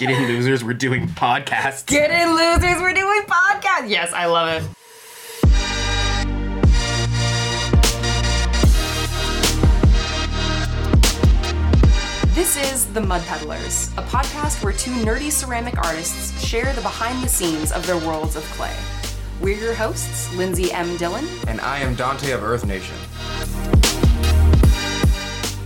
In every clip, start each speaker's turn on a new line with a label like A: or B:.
A: Get in, losers. We're doing podcasts.
B: Get in, losers. We're doing podcast. Yes, I love it. This is The Mud Peddlers, a podcast where two nerdy ceramic artists share the behind the scenes of their worlds of clay. We're your hosts, Lindsey M. Dillon.
A: And I am Donte of Earth Nation.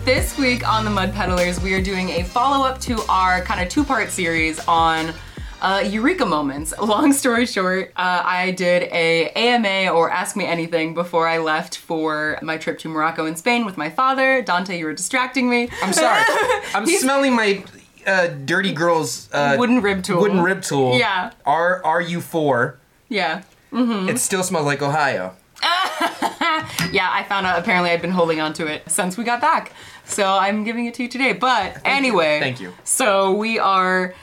B: This week on The Mud Peddlers, we are doing a follow up to our kind of two part series on uh, Eureka moments. Long story short, uh, I did a AMA or Ask Me Anything before I left for my trip to Morocco and Spain with my father. Donte, you were distracting me.
A: I'm sorry. I'm smelling my uh, dirty girl's uh,
B: Wooden rib tool.
A: Wooden rib tool.
B: Yeah.
A: R RU4.
B: Yeah. Mhm.
A: It still smells like Ohio.
B: Yeah, I found out apparently I'd been holding on to it since we got back. So I'm giving it to you today. But anyway.
A: Thank you.
B: So we are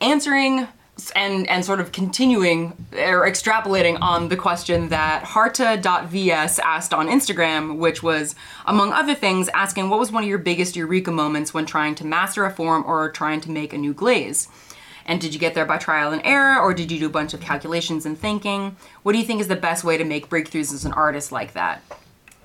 B: answering and and sort of continuing or extrapolating on the question that harta.vs asked on Instagram, which was, among other things, asking what was one of your biggest eureka moments when trying to master a form or trying to make a new glaze? And did you get there by trial and error, or did you do a bunch of calculations and thinking? What do you think is the best way to make breakthroughs as an artist like that?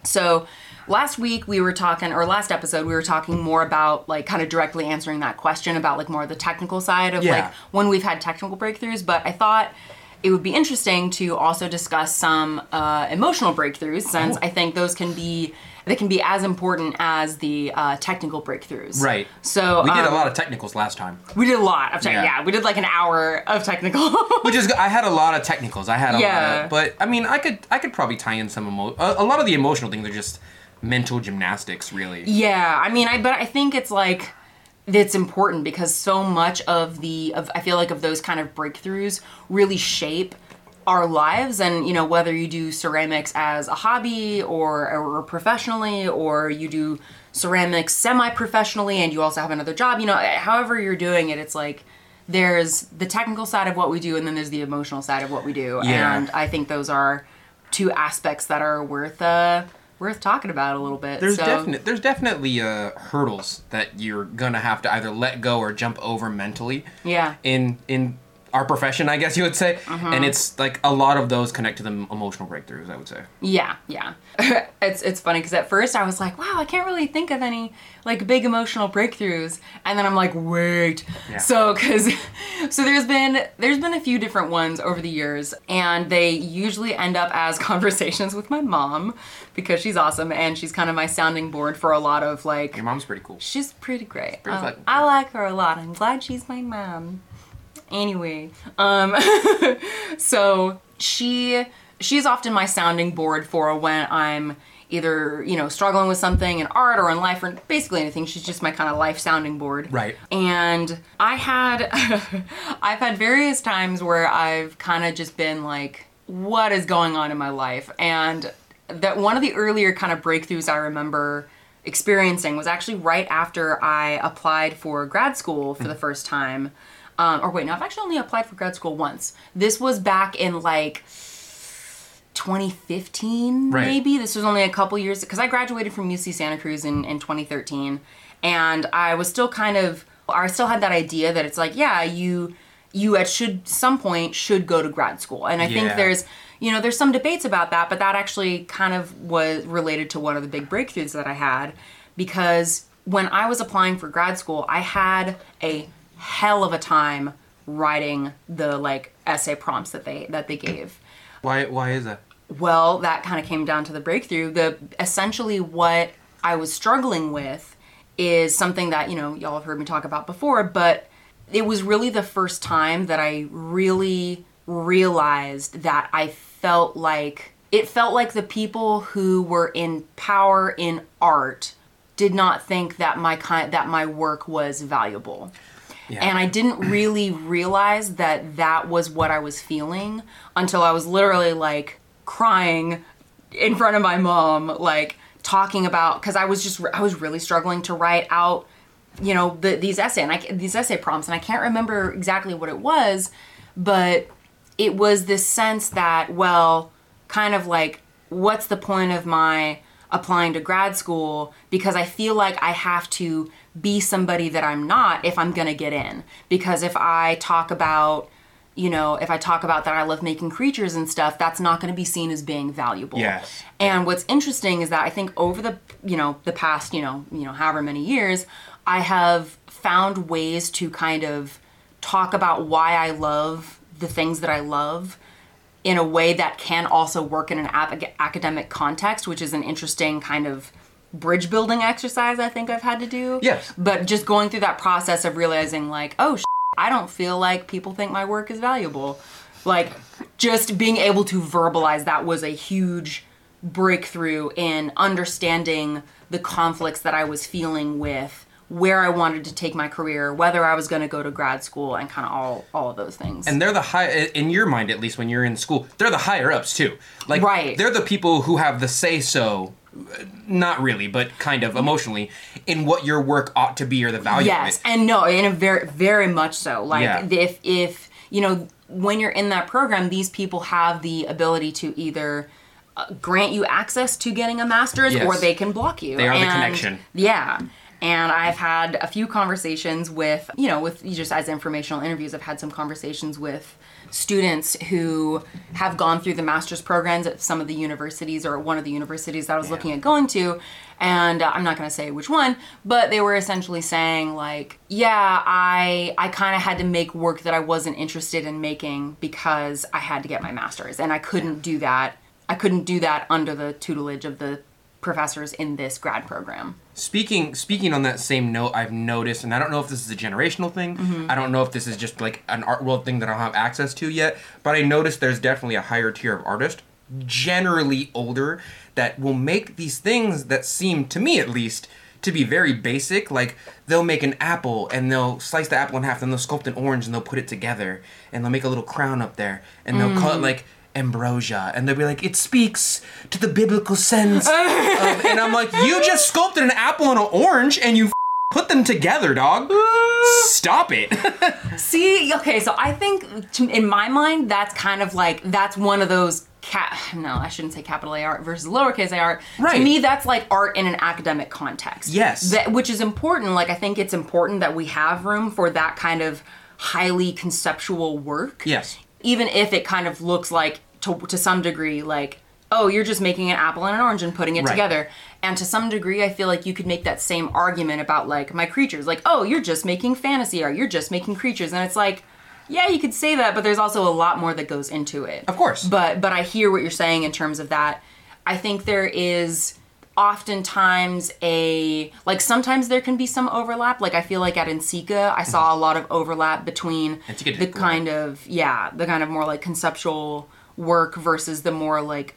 B: So last week we were talking, or last episode we were talking more about like kind of directly answering that question about like more of the technical side of
A: Yeah.
B: like when we've had technical breakthroughs. But I thought it would be interesting to also discuss some uh, emotional breakthroughs, since
A: Oh.
B: I think those can be they can be as important as the uh, technical breakthroughs.
A: Right.
B: So
A: We did a
B: um,
A: lot of technicals last time.
B: We did a lot of tech.
A: Yeah.
B: Yeah. we did like an hour of technical.
A: Which is, I had a lot of technicals. I had a lot
B: Yeah.
A: of, but I mean, I could, I could probably tie in some emo. A, a lot of the emotional things are just mental gymnastics, really.
B: Yeah, I mean, I but I think it's like it's important because so much of the of I feel like of those kind of breakthroughs really shape our lives and you know whether you do ceramics as a hobby or or professionally or you do ceramics semi-professionally and you also have another job you know however you're doing it it's like there's the technical side of what we do and then there's the emotional side of what we do
A: Yeah.
B: and i think those are two aspects that are worth uh worth talking about a little bit
A: There's
B: so,
A: definite, there's definitely uh, hurdles that you're gonna have to either let go or jump over mentally.
B: Yeah.
A: In in our profession, I guess you would say,
B: Uh-huh.
A: and it's like a lot of those connect to the emotional breakthroughs. I would say.
B: Yeah, yeah. it's it's funny because at first I was like, wow, I can't really think of any like big emotional breakthroughs, and then I'm like, wait.
A: Yeah.
B: So because so there's been there's been a few different ones over the years, and they usually end up as conversations with my mom because she's awesome and she's kind of my sounding board for a lot of like.
A: Your mom's pretty cool.
B: She's pretty great.
A: pretty
B: Um, I like her a lot. I'm glad she's my mom. Anyway, um, so she she's often my sounding board for when I'm either you know struggling with something in art or in life or basically anything. She's just my kind of life sounding board.
A: Right.
B: And I had I've had various times where I've kind of just been like, what is going on in my life? And that one of the earlier kind of breakthroughs I remember experiencing was actually right after I applied for grad school for the first time. Um, or wait, no, I've actually only applied for grad school once. This was back in like 2015
A: Right.
B: maybe? This was only a couple years because i graduated from uc santa cruz in, in 2013 and i was still kind of i still had that idea that it's like yeah you you at should some point should go to grad school. And i think there's you know there's some debates about that but that actually kind of was related to one of the big breakthroughs that i had. Because when i was applying for grad school i had a hell of a time writing the like essay prompts that they that they gave
A: Why? Why is that?
B: well, that kind of came down to the breakthrough. The essentially what I was struggling with is something that, you know, y'all have heard me talk about before, but it was really the first time that I really realized that I felt like it felt like the people who were in power in art did not think that my kind that my work was valuable. And I didn't really realize that that was what I was feeling until I was literally like crying in front of my mom, like talking about because I was just I was really struggling to write out, you know, the, these essay and I, these essay prompts, and I can't remember exactly what it was, but it was this sense that well, kind of like what's the point of my applying to grad school because I feel like I have to be somebody that I'm not if I'm going to get in. Because if I talk about you know, if I talk about that I love making creatures and stuff, that's not going to be seen as being valuable.
A: Yes.
B: And what's interesting is that I think over the, you know, the past, you know, you know, however many years, I have found ways to kind of talk about why I love the things that I love in a way that can also work in an ap- academic context, which is an interesting kind of bridge building exercise I think I've had to do.
A: Yes.
B: But just going through that process of realizing like, oh, I don't feel like people think my work is valuable. Like, just being able to verbalize that was a huge breakthrough in understanding the conflicts that I was feeling with where I wanted to take my career, whether I was going to go to grad school, and kind of all all of those things.
A: And they're the high in your mind, at least when you're in school. They're the higher ups too. Like
B: Right.
A: they're the people who have the say so. Not really, but kind of emotionally, in what your work ought to be or the value
B: yes
A: of it.
B: and no in a very very much so like
A: Yeah.
B: if if you know when you're in that program these people have the ability to either uh, grant you access to getting a master's
A: Yes.
B: or they can block you
A: They are the connection.
B: yeah and i've had a few conversations with you know with just as informational interviews i've had some conversations with students who have gone through the master's programs at some of the universities or one of the universities that I was looking at going to. And uh, I'm not going to say which one, but they were essentially saying like, yeah, I I kind of had to make work that I wasn't interested in making because I had to get my master's and I couldn't do that. I couldn't do that under the tutelage of the professors in this grad program.
A: Speaking speaking on that same note, I've noticed, and I don't know if this is a generational thing.
B: Mm-hmm.
A: I don't know if this is just like an art world thing that I don't have access to yet. But I noticed there's definitely a higher tier of artist, generally older, that will make these things that seem to me at least to be very basic. Like they'll make an apple and they'll slice the apple in half, then they'll sculpt an orange and they'll put it together, and they'll make a little crown up there, and they'll call it like ambrosia and they'll be like it speaks to the biblical sense of, and i'm like you just sculpted an apple and an orange and you f- put them together dog stop it
B: See, okay, so I think in my mind, that's kind of like that's one of those cat. No, I shouldn't say capital A art versus lowercase a art.
A: Right.
B: To me, that's like art in an academic context.
A: Yes.
B: that, which is important. Like I think it's important that we have room for that kind of highly conceptual work.
A: yes
B: even if it kind of looks like to, to some degree like oh you're just making an apple and an orange and putting it
A: Right.
B: together. And to some degree i feel like you could make that same argument about like my creatures. Like oh you're just making fantasy art. You're just making creatures. And it's like yeah you could say that but there's also a lot more that goes into it.
A: Of course.
B: but but i hear what you're saying in terms of that. I think there is oftentimes a like sometimes there can be some overlap. Like i feel like at NCECA i saw a lot of overlap between the kind of yeah the kind of more like conceptual work versus the more like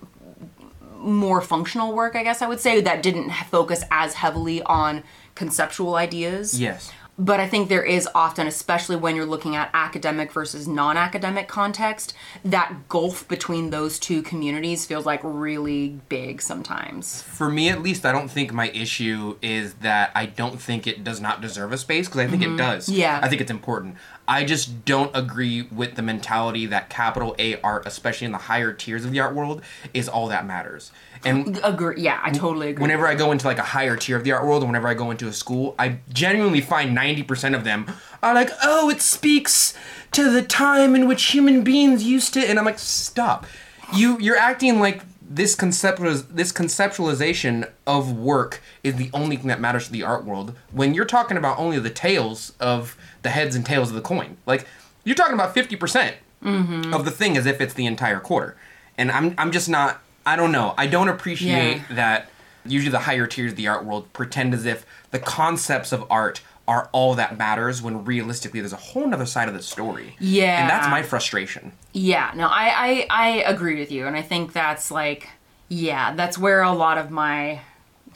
B: more functional work i guess i would say that didn't focus as heavily on conceptual ideas.
A: Yes
B: but I think there is often, especially when you're looking at academic versus non academic context, that gulf between those two communities feels like really big sometimes.
A: for me at least i don't think my issue is that i don't think it does not deserve a space because i think it does
B: Mm-hmm. Yeah.
A: i think it's important i just don't agree with the mentality that capital a art especially in the higher tiers of the art world is all that matters and
B: Agree. Yeah, I totally agree.
A: whenever I go into like a higher tier of the art world, and whenever I go into a school, I genuinely find ninety percent of them are like, "Oh, it speaks to the time in which human beings used to," and I'm like, "Stop! You you're acting like this conceptual this conceptualization of work is the only thing that matters to the art world when you're talking about only the tails of the heads and tails of the coin. Like you're talking about fifty percent mm-hmm. of the thing as if it's the entire quarter, and I'm I'm just not. I don't know. I don't appreciate
B: Yeah.
A: that usually the higher tiers of the art world pretend as if the concepts of art are all that matters when realistically there's a whole nother side of the story.
B: Yeah.
A: And that's my frustration.
B: Yeah, no, I, I I agree with you, and I think that's like, yeah, that's where a lot of my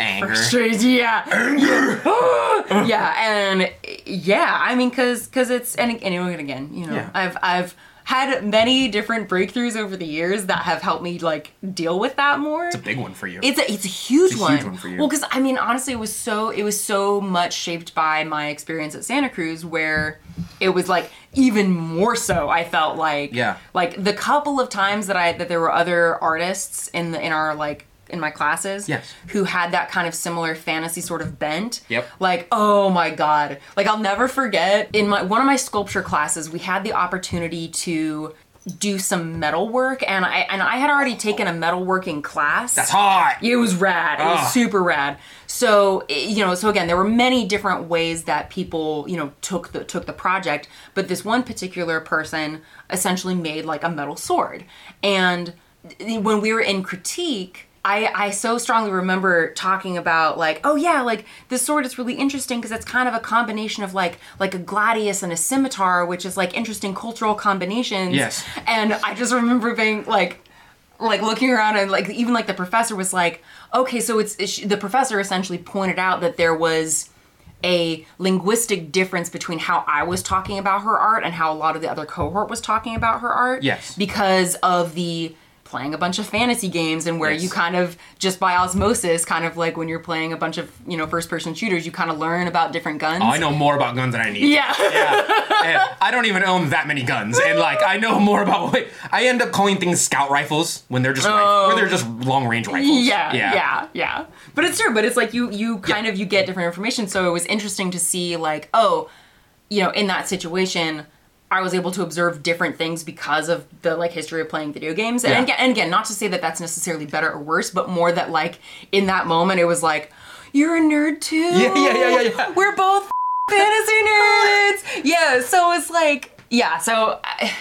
A: Anger.
B: frustration, yeah, yeah, yeah, and yeah, I mean, cause, cause it's and, and again, you know,
A: Yeah.
B: I've I've had many different breakthroughs over the years that have helped me like deal with that more.
A: It's a big one for you.
B: It's a it's a huge
A: It's a
B: one.
A: huge one for you.
B: Well, because I mean, honestly, it was so it was so much shaped by my experience at Santa Cruz, where it was like even more so. I felt like
A: Yeah.
B: like the couple of times that I that there were other artists in the in our like in my classes
A: Yes.
B: who had that kind of similar fantasy sort of bent.
A: Yep.
B: Like, oh my god. Like I'll never forget in my one of my sculpture classes, we had the opportunity to do some metal work and I and I had already taken a metalworking class.
A: That's hot.
B: It was rad. It
A: Ugh.
B: was ah. super rad. So eh, you know, so again, there were many different ways that people you know took the took the project, but this one particular person essentially made like a metal sword, and eh, when we were in critique. I, I so strongly remember talking about like oh yeah like this sword is really interesting because it's kind of a combination of like like a gladius and a scimitar which is like interesting cultural combinations
A: Yes.
B: and I just remember being like like looking around and like even like the professor was like okay so it's, it's the professor essentially pointed out that there was a linguistic difference between how I was talking about her art and how a lot of the other cohort was talking about her art
A: Yes.
B: because of the playing a bunch of fantasy games and where
A: Yes.
B: you kind of just by osmosis kind of like when you're playing a bunch of you know first person shooters you kind of learn about different guns
A: Oh, I know more about guns than I need.
B: yeah
A: And I don't even own that many guns, and like I know more about. Wait, I end up calling things scout rifles when they're just
B: Oh.
A: when they're just oh. long range rifles.
B: Yeah, yeah, yeah, yeah. But it's true. But it's like you you kind of you get different information. So it was interesting to see like oh, you know, in that situation. I was able to observe different things because of the like history of playing video games. And, again, and again, not to say that that's necessarily better or worse, but more that like in that moment it was like, you're a nerd too.
A: Yeah, yeah, yeah, yeah, yeah.
B: We're both fantasy nerds. Yeah. So it's like yeah. So I,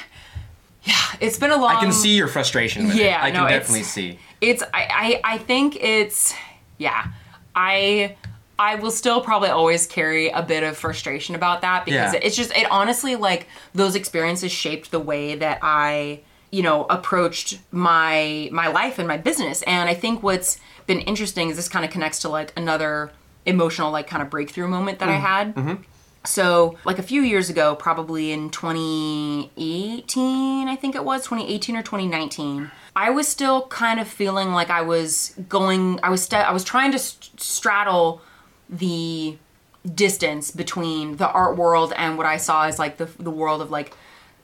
B: yeah, it's been a long.
A: I can see your frustration. With
B: Yeah,
A: it. I can
B: no, it's-
A: definitely see.
B: it's I, I I think it's yeah. I I will still probably always carry a bit of frustration about that because
A: Yeah.
B: it's just it honestly like those experiences shaped the way that I you know approached my my life and my business and I think what's been interesting is this kind of connects to like another emotional like kind of breakthrough moment that I mm-hmm. had. Mm-hmm. So, like a few years ago, probably in 2018, I think it was 2018 or 2019, I was still kind of feeling like I was going. I was st- I was trying to st- straddle the distance between the art world and what I saw as like the the world of like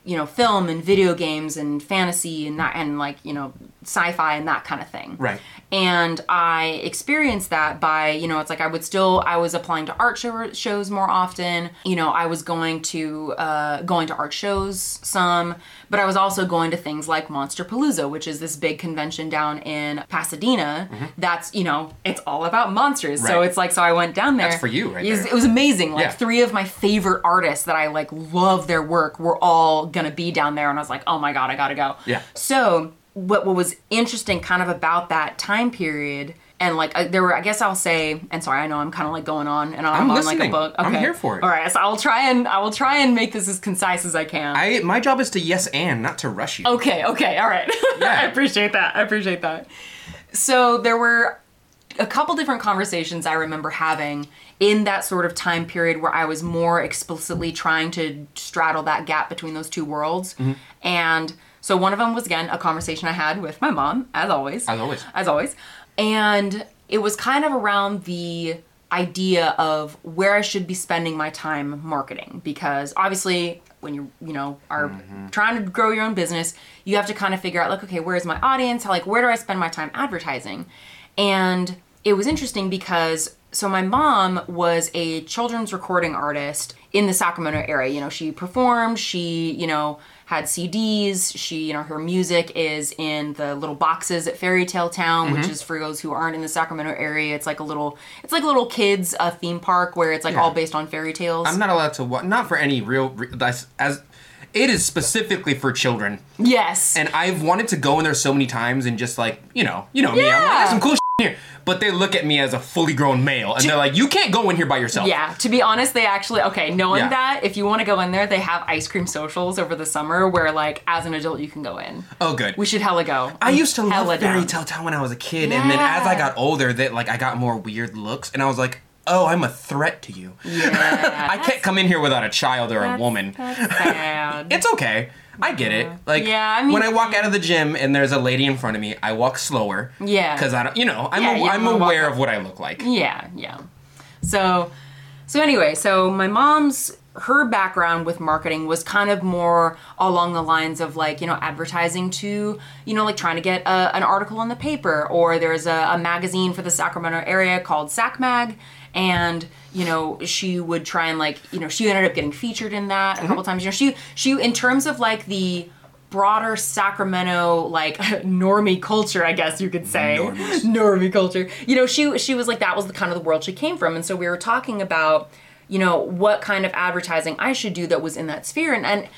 B: you know film and video games and fantasy and that and like you know sci-fi and that kind of thing
A: Right.
B: and i experienced that by you know it's like i would still i was applying to art show, shows more often you know i was going to uh, going to art shows some but i was also going to things like Monsterpalooza which is this big convention down in pasadena that's you know it's all about monsters so
A: Mm-hmm.
B: It's like so i went down there
A: That's for you right
B: it was, it was amazing like
A: Yeah.
B: three of my favorite artists that i like love their work were all gonna be down there and i was like oh my god i gotta go
A: Yeah.
B: so what what was interesting kind of about that time period and like uh, there were I guess I'll say and sorry I know I'm kind of like going on and I'm,
A: I'm
B: on like a book. Okay.
A: I'm here for it.
B: All right, so I'll try and I will try and make this as concise as I can.
A: I my job is to yes and not to rush you.
B: Okay, okay, all right.
A: Yeah.
B: I appreciate that. I appreciate that. So there were a couple different conversations I remember having in that sort of time period where I was more explicitly trying to straddle that gap between those two worlds.
A: Mm-hmm.
B: And so one of them was again a conversation I had with my mom, as always.
A: As always.
B: As always. And it was kind of around the idea of where I should be spending my time marketing because obviously when you you know are mm-hmm. trying to grow your own business, you have to kind of figure out like okay, where's my audience? How like where do I spend my time advertising? And it was interesting because so my mom was a children's recording artist in the Sacramento area. You know, she performed, she, you know, had CDs, she, you know, her music is in the little boxes at Fairy Tale Town, which is for those who aren't in the Sacramento area. It's like a little it's like a little kids uh, theme park where it's like
A: Yeah.
B: all based on fairy tales.
A: I'm not allowed to wa- not for any real re- that's as it is specifically for children.
B: yes.
A: And I've wanted to go in there so many times and just like, you know, you know me. I'm like, some cool here. But they look at me as a fully grown male and they're like, you can't go in here by yourself.
B: Yeah, to be honest, they actually okay. Knowing
A: Yeah.
B: that, if you want to go in there, they have ice cream socials over the summer where, like, as an adult, you can go in.
A: Oh, good.
B: We should hella go.
A: I used to
B: Hella
A: love Fairy
B: down.
A: Tale Town when I was a kid, and then as I
B: Yeah.
A: got older, that like I got more weird looks, and I was like, "Oh, I'm a threat to you.
B: Yeah,
A: I can't come in here without a child or a woman."
B: That's sad.
A: It's okay. I get it. Like
B: Yeah, I mean-
A: when I walk out of the mm. gym and there's a lady in front of me, I walk slower.
B: Yeah.
A: Because I don't, you know, I'm
B: Yeah,
A: a,
B: you
A: I'm aware of what I look like.
B: yeah, yeah. So, so anyway, so my mom's her background with marketing was kind of more along the lines of like you know advertising to you know like trying to get a, an article in the paper or there's a, a magazine for the sacramento area called sacmag and you know she would try and like you know she ended up getting featured in that a mm-hmm. couple times you know she she in terms of like the broader Sacramento like normie culture, I guess you could say.
A: Normies.
B: Normie culture. You know, she she was like that was the kind of the world she came from. And so we were talking about, you know, what kind of advertising I should do that was in that sphere. And and, and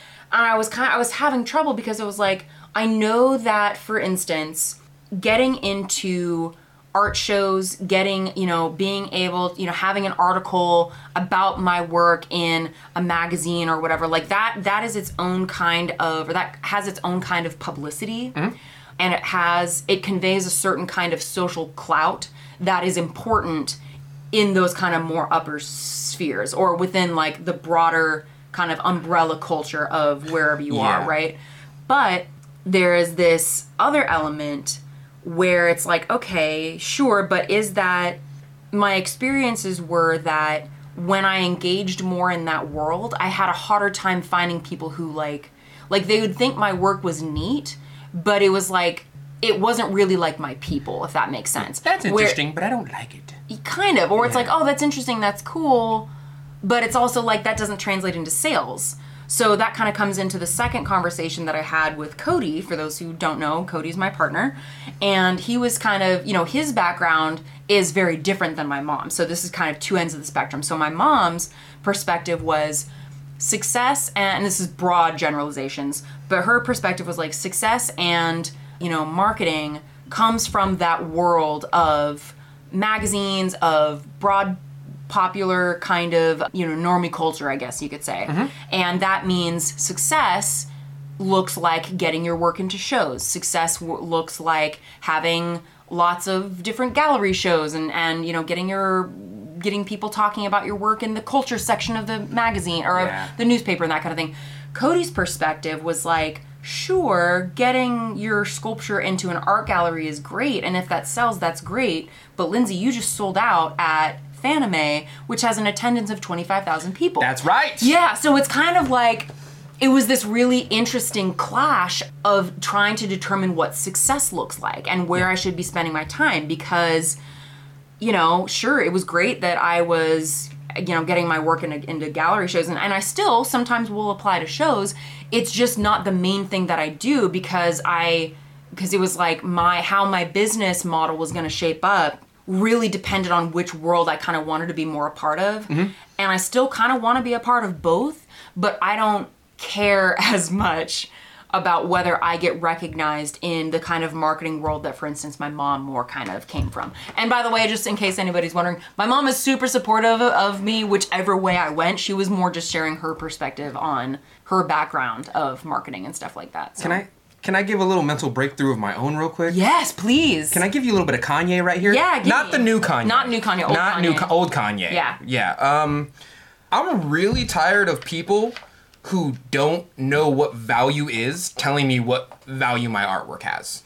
B: I was kind of, I was having trouble because it was like, I know that for instance, getting into art shows getting you know being able you know having an article about my work in a magazine or whatever like that that is its own kind of or that has its own kind of publicity. Mm-hmm. And it has it conveys a certain kind of social clout that is important in those kind of more upper spheres or within like the broader kind of umbrella culture of wherever you
A: Yeah.
B: are right? But there is this other element where it's like, okay, sure, but is that my experiences were that when I engaged more in that world, I had a harder time finding people who like like they would think my work was neat, but it was like it wasn't really like my people, if that makes sense.
A: That's
B: Where-
A: interesting, but I don't like it.
B: kind of or it's like oh that's interesting that's cool but it's also like that doesn't translate into sales so that kind of comes into the second conversation that i had with cody for those who don't know cody's my partner. And he was kind of you know his background is very different than my mom so this is kind of two ends of the spectrum. So my mom's perspective was success and, and this is broad generalizations but her perspective was like success and you know marketing comes from that world of magazines of broad popular kind of you know normie culture i guess you could say. Mm-hmm. And that means success looks like getting your work into shows. Success w- looks like having lots of different gallery shows and and you know getting your getting people talking about your work in the culture section of the magazine or
A: Yeah.
B: of the newspaper and that kind of thing. Cody's perspective was like sure getting your sculpture into an art gallery is great and if that sells that's great. But lindsey you just sold out at fanime which has an attendance of 25000 people
A: That's right.
B: yeah, so it's kind of like it was this really interesting clash of trying to determine what success looks like and where I should be spending my time because you know, sure, it was great that I was you know getting my work into, into gallery shows and, and I still sometimes will apply to shows. It's just not the main thing that I do because I because it was like my how my business model was going to shape up really depended on which world I kind of wanted to be more a part of. Mm-hmm. And I still kind of want to be a part of both, but I don't care as much about whether I get recognized in the kind of marketing world that, for instance, my mom more kind of came from. And by the way, just in case anybody's wondering, my mom is super supportive of me, whichever way I went. She was more just sharing her perspective on her background of marketing and stuff like that. So.
A: Can I can I give a little mental breakthrough of my own real quick?
B: Yes, please.
A: Can I give you a little bit of Kanye right here?
B: Yeah, give
A: Not
B: me.
A: the new Kanye.
B: Not new Kanye, old
A: Not new
B: Kanye.
A: Ka- old Kanye.
B: Yeah.
A: Yeah. Um, I'm really tired of people who don't know what value is telling me what value my artwork has.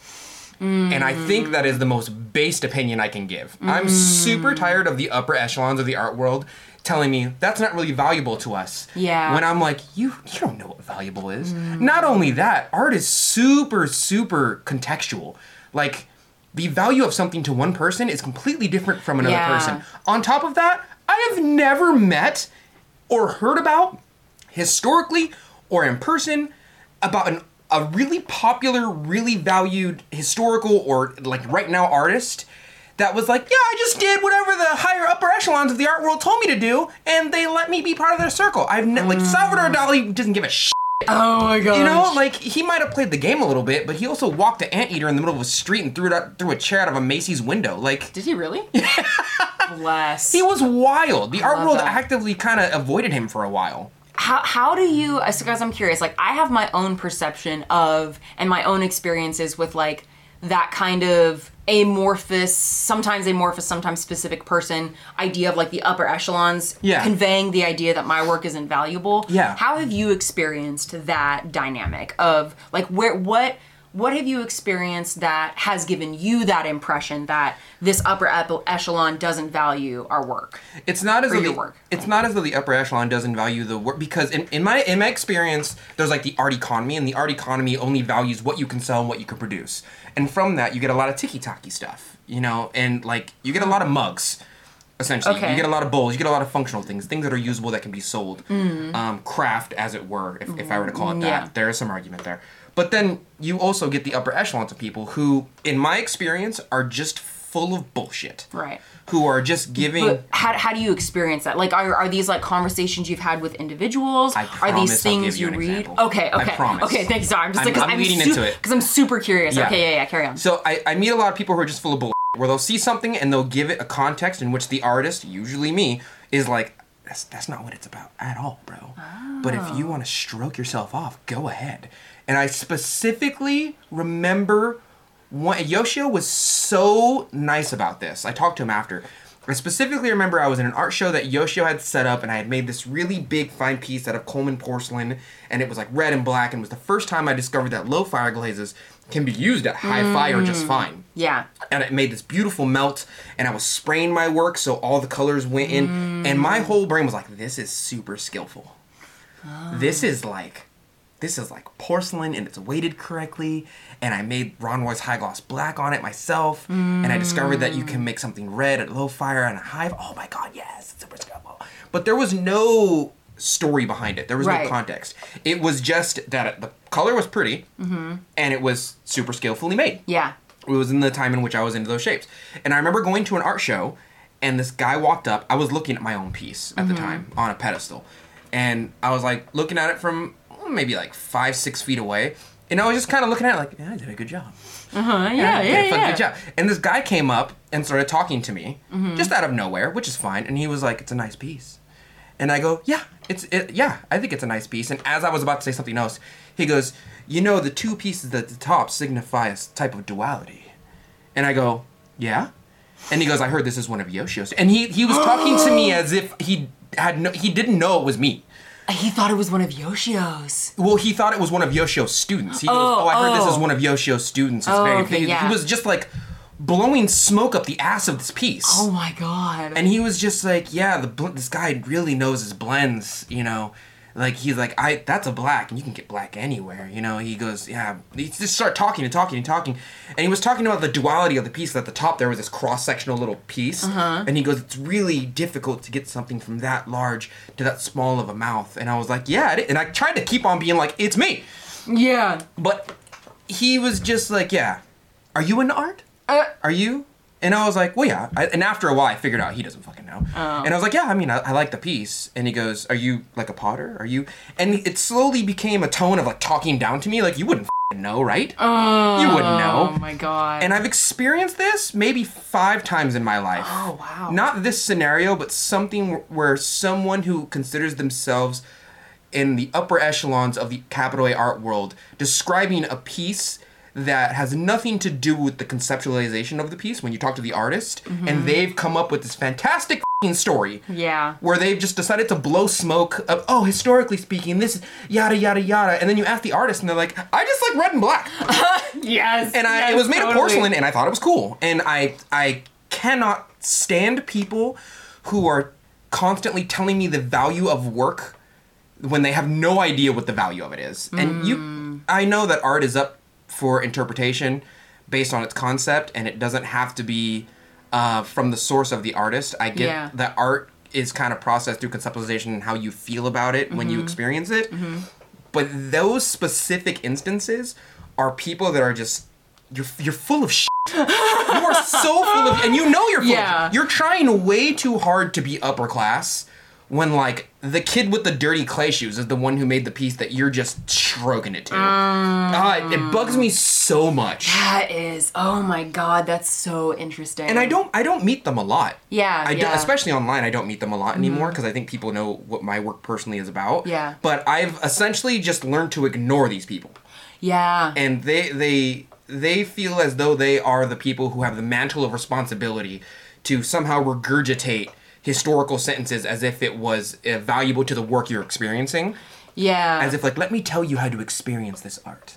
A: And I think that is the most based opinion I can give. I'm super tired of the upper echelons of the art world telling me that's not really valuable to us.
B: Yeah.
A: When I'm like, you you don't know what valuable is. Not only that, art is super super contextual. Like the value of something to one person is completely different from another
B: Yeah.
A: person. On top of that, I have never met or heard about historically or in person about an a really popular, really valued historical or like right now artist that was like, yeah, I just did whatever the higher upper echelons of the art world told me to do, and they let me be part of their circle. I've ne- like Salvador mm. Dali doesn't give a shit.
B: oh my god.
A: You know, like he might have played the game a little bit, but he also walked an anteater in the middle of a street and threw it out through a chair out of a Macy's window. Like
B: Did he really? Bless.
A: he was wild. The art
B: love
A: world
B: that.
A: actively kind of avoided him for a while.
B: how, how do you because i'm curious like i have my own perception of and my own experiences with like that kind of amorphous sometimes amorphous sometimes specific person idea of like the upper echelons
A: Yeah.
B: conveying the idea that my work is invaluable
A: Yeah.
B: how have you experienced that dynamic of like where what what have you experienced that has given you that impression that this upper echelon doesn't value our work?
A: It's not as though the,
B: work.
A: it's not as though the upper echelon doesn't value the work because in, in my in my experience, there's like the art economy, and the art economy only values what you can sell and what you can produce, and from that you get a lot of ticky tacky stuff, you know, and like you get a lot of mugs. Essentially,
B: Okay.
A: you get a lot of bowls, you get a lot of functional things, things that are usable that can be sold, um, craft as it were, if, if I were to call it that.
B: Mm-hmm. Yeah.
A: There is some argument there, but then you also get the upper echelons of people who, in my experience, are just full of bullshit
B: Right.
A: who are just giving
B: But how, how do you experience that? Like, are, are these like conversations you've had with individuals?
A: I
B: are
A: promise
B: these
A: I'll
B: things
A: you
B: you read?
A: example.
B: Okay,
A: I
B: okay,
A: promise.
B: okay. Thanks, sorry. I'm just
A: I'm-
B: like, 'cause
A: I'm leading into it.
B: because I'm super curious.
A: Yeah.
B: Okay, yeah, yeah. Carry on.
A: So I, I meet a lot of people who are just full of bull, where they'll see something and they'll give it a context in which the artist, usually me, is like, that's, that's not what it's about at all, bro. But if
B: Oh.
A: you want to stroke yourself off, go ahead. And I specifically remember one, Yoshio was so nice about this. I talked to him after. I specifically remember I was in an art show that Yoshio had set up, and I had made this really big fine piece out of Coleman porcelain, and it was like red and black, and it was the first time I discovered that low fire glazes can be used at high fire just mm. fine.
B: Yeah.
A: and it made this beautiful melt and i was spraying my work so all the colors went in and my mm. whole brain was like this is super skillful. This is like this is like porcelain and it's weighted correctly and i made ron roy's high gloss black on it myself and i discovered that you can make something red at low fire and a hive. oh my god yes it's super skillful but there was no story behind it there was
B: Right.
A: no context it was just that the color was pretty and it was super skillfully made
B: Yeah.
A: it was in the time in which I was into those shapes. And I remember going to an art show, and this guy walked up. I was looking at my own piece at the mm-hmm. time on a pedestal, and I was like looking at it from maybe like five, six feet away, and I was just kind of looking at it like, yeah, I did a good job.
B: Uh, yeah,
A: I
B: yeah,
A: did a
B: yeah.
A: good job. And this guy came up and started talking to me, just out of nowhere, which is fine. And he was like, "It's a nice piece." And I go, "Yeah, it's it. Yeah, I think it's a nice piece." And as I was about to say something else, he goes, "You know, the two pieces at the top signify a type of duality." And I go, "Yeah." And he goes, "I heard this is one of Yoshio's." And he he was talking to me as if he had no, he didn't know it was me.
B: He thought it was one of Yoshio's.
A: Well, he thought it was one of Yoshio's students. He goes,
B: Oh,
A: "Oh, I heard this
B: oh.
A: is one of Yoshio's students." It's
B: Oh,
A: very
B: okay,
A: he,
B: yeah.
A: he was just like blowing smoke up the ass of this piece.
B: Oh my god.
A: And he was just like, "Yeah, the bl- this guy really knows his blends, you know." Like he's like, "I that's a black, and you can get black anywhere." You know, he goes, "Yeah." He just start talking and talking and talking, and he was talking about the duality of the piece. At the top, there was this cross sectional little piece, and he goes, "It's really difficult to get something from that large to that small of a mouth." And I was like, "Yeah," it is." and I tried to keep on being like, "It's me."
B: yeah.
A: But he was just like, yeah, are you into art?
B: Uh,
A: Are you? And I was like, well, yeah. I, and after a while, I figured out he doesn't fucking know. Oh. And I was like, yeah, I mean, I, I like the piece. And he goes, are you like a potter? Are you? And it slowly became a tone of like talking down to me, like you wouldn't know, right?
B: oh,
A: you wouldn't oh, know.
B: Oh my god.
A: And I've experienced this maybe five times in my life.
B: Oh, wow.
A: Not this scenario, but something where someone who considers themselves in the upper echelons of the capital A art world describing a piece that has nothing to do with the conceptualization of the piece when you talk to the artist
B: Mm-hmm.
A: and they've come up with this fantastic fing story
B: yeah.
A: where they've just decided to blow smoke of oh historically speaking this yada yada yada and then you ask the artist and they're like i just like red and black
B: Yes.
A: and I,
B: yes,
A: it was made of porcelain, and I thought it was cool. And I I cannot stand people who are constantly telling me the value of work when they have no idea what the value of it is. And
B: Mm.
A: you, I know that art is up for interpretation based on its concept, and it doesn't have to be uh, from the source of the artist. I get
B: Yeah.
A: that art is kind of processed through conceptualization and how you feel about it when you
B: Mm-hmm.
A: experience it. But those specific instances are people that are just you're you're full of shit. you are so full of and you know you're full
B: Yeah.
A: of You're trying way too hard to be upper class when like the kid with the dirty clay shoes is the one who made the piece that you're just stroking it to. Ah, it- it bugs me so much.
B: That is. Oh my god, that's so interesting.
A: And I don't I don't meet them a lot.
B: Yeah,
A: I
B: yeah. Mm-hmm.
A: especially online I don't meet them a lot anymore because I think people know what my work personally is about.
B: Yeah.
A: But I've essentially just learned to ignore these people.
B: Yeah.
A: and they they they feel as though they are the people who have the mantle of responsibility to somehow regurgitate historical sentences as if it was uh, valuable to the work you're experiencing
B: yeah.
A: as if like let me tell you how to experience this art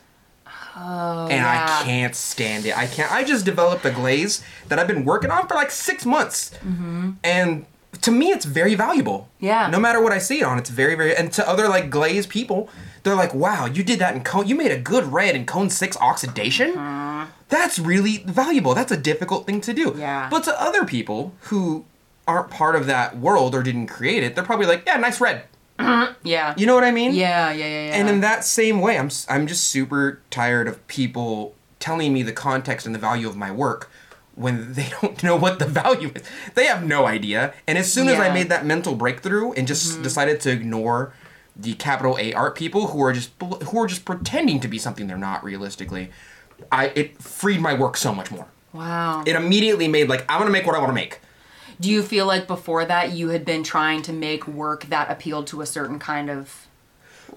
A: Oh, and
B: yeah.
A: I can't stand it. I can't. I just developed a glaze that I've been working on for like six months, mm-hmm. and to me, it's very valuable.
B: Yeah.
A: No matter what I see it on, it's very, very. And to other like glaze people, they're like, "Wow, you did that in cone. You made a good red in cone six oxidation. That's really valuable. That's a difficult thing to do."
B: Yeah.
A: But to other people who aren't part of that world or didn't create it, they're probably like, "Yeah, nice red."
B: Yeah.
A: You know what I mean?
B: Yeah, yeah, yeah, yeah.
A: And in that same way, I'm I'm just super tired of people telling me the context and the value of my work when they don't know what the value is. They have no idea. And as soon as I
B: Yeah. Mm-hmm.
A: made that mental breakthrough and just decided to ignore the capital A art people who are just who are just pretending to be something they're not realistically, I it freed my work so much more.
B: wow.
A: It immediately made like I'm gonna make what I want to make.
B: Do you feel like before that you had been trying to make work that appealed to a certain kind of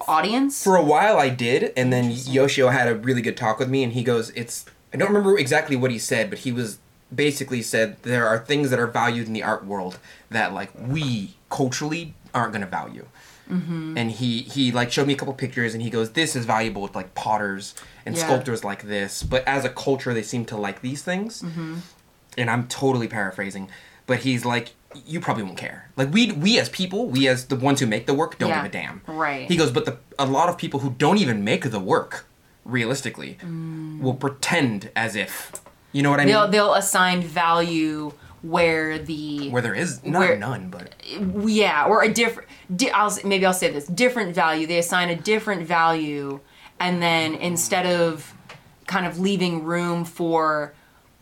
B: audience?
A: For a while I did, and then Yoshio had a really good talk with me, and he goes, "It's." I don't remember exactly what he said, but he was basically said there are things that are valued in the art world that like we culturally aren't gonna value.
B: Mm-hmm.
A: And he he like showed me a couple pictures, and he goes, "This is valuable with like potters and
B: Yeah.
A: sculptors like this, but as a culture, they seem to like these things."
B: Mm-hmm.
A: And I'm totally paraphrasing, but he's like, "You probably won't care. Like we we as people, we as the ones who make the work, don't
B: Yeah.
A: give a damn."
B: Right.
A: He goes, but the a lot of people who don't even make the work, realistically, mm. will pretend as if. You know what I mean?
B: They'll they'll assign value where the
A: Where there is not
B: Where-
A: none, but
B: yeah or a different di- I'll maybe I'll say this different value they assign a different value and then instead of kind of leaving room for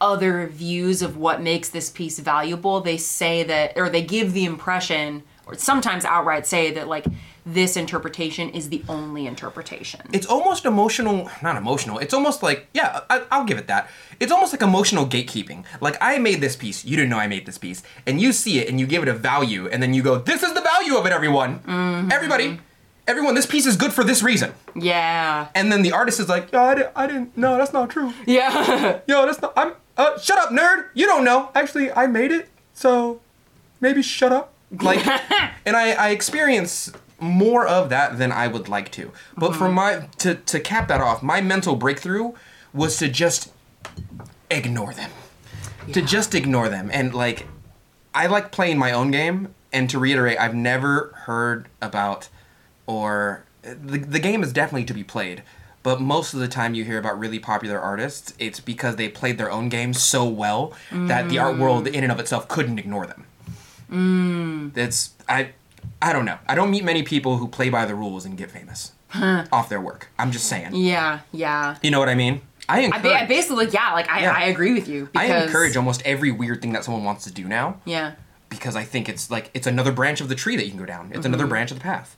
B: other views of what makes this piece valuable they say that or they give the impression or sometimes outright say that like this interpretation is the only interpretation
A: it's almost emotional. Not emotional. It's almost like yeah, I, I'll give it that. It's almost like emotional gatekeeping. Like I made this piece, you didn't know I made this piece, and you see it and you give it a value, and then you go, "This is the value of it, everyone, mm-hmm. everybody." Everyone, this piece is good for this reason.
B: yeah
A: And then the artist is like, "Yo, I didn't, I didn't. No, that's not true.
B: yeah
A: Yo, that's not. I'm. Uh, shut up, nerd. You don't know. Actually, I made it, so maybe shut up. Like, and I, I experience more of that than I would like to. But for my to to cap that off, my mental breakthrough was to just ignore them. To just ignore them and like, I like playing my own game. And to reiterate, I've never heard about or the, the game is definitely to be played but most of the time you hear about really popular artists it's because they played their own game so well that the art world in and of itself couldn't ignore them. Mm. it's i i don't know. I don't meet many people who play by the rules and get famous off their work. I'm just saying.
B: Yeah yeah.
A: You know what i mean? I
B: I,
A: encourage,
B: I basically yeah like I,
A: Yeah.
B: I agree with you
A: I encourage almost every weird thing that someone wants to do now
B: yeah.
A: because I think it's like it's another branch of the tree that you can go down. It's another branch of the path.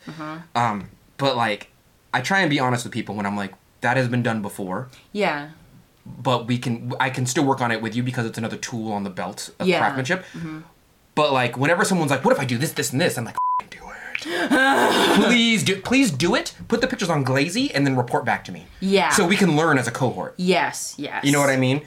A: Um, but like, I try and be honest with people when I'm like, that has been done before,
B: yeah
A: but we can I can still work on it with you because it's another tool on the belt of
B: Yeah.
A: craftsmanship. Mm-hmm. But like, whenever someone's like, what if I do this, this, and this? I'm like, "F***ing do it. please do, please do it. Put the pictures on Glazy and then report back to me.
B: Yeah.
A: So we can learn as a cohort.
B: Yes, yes.
A: You know what I mean?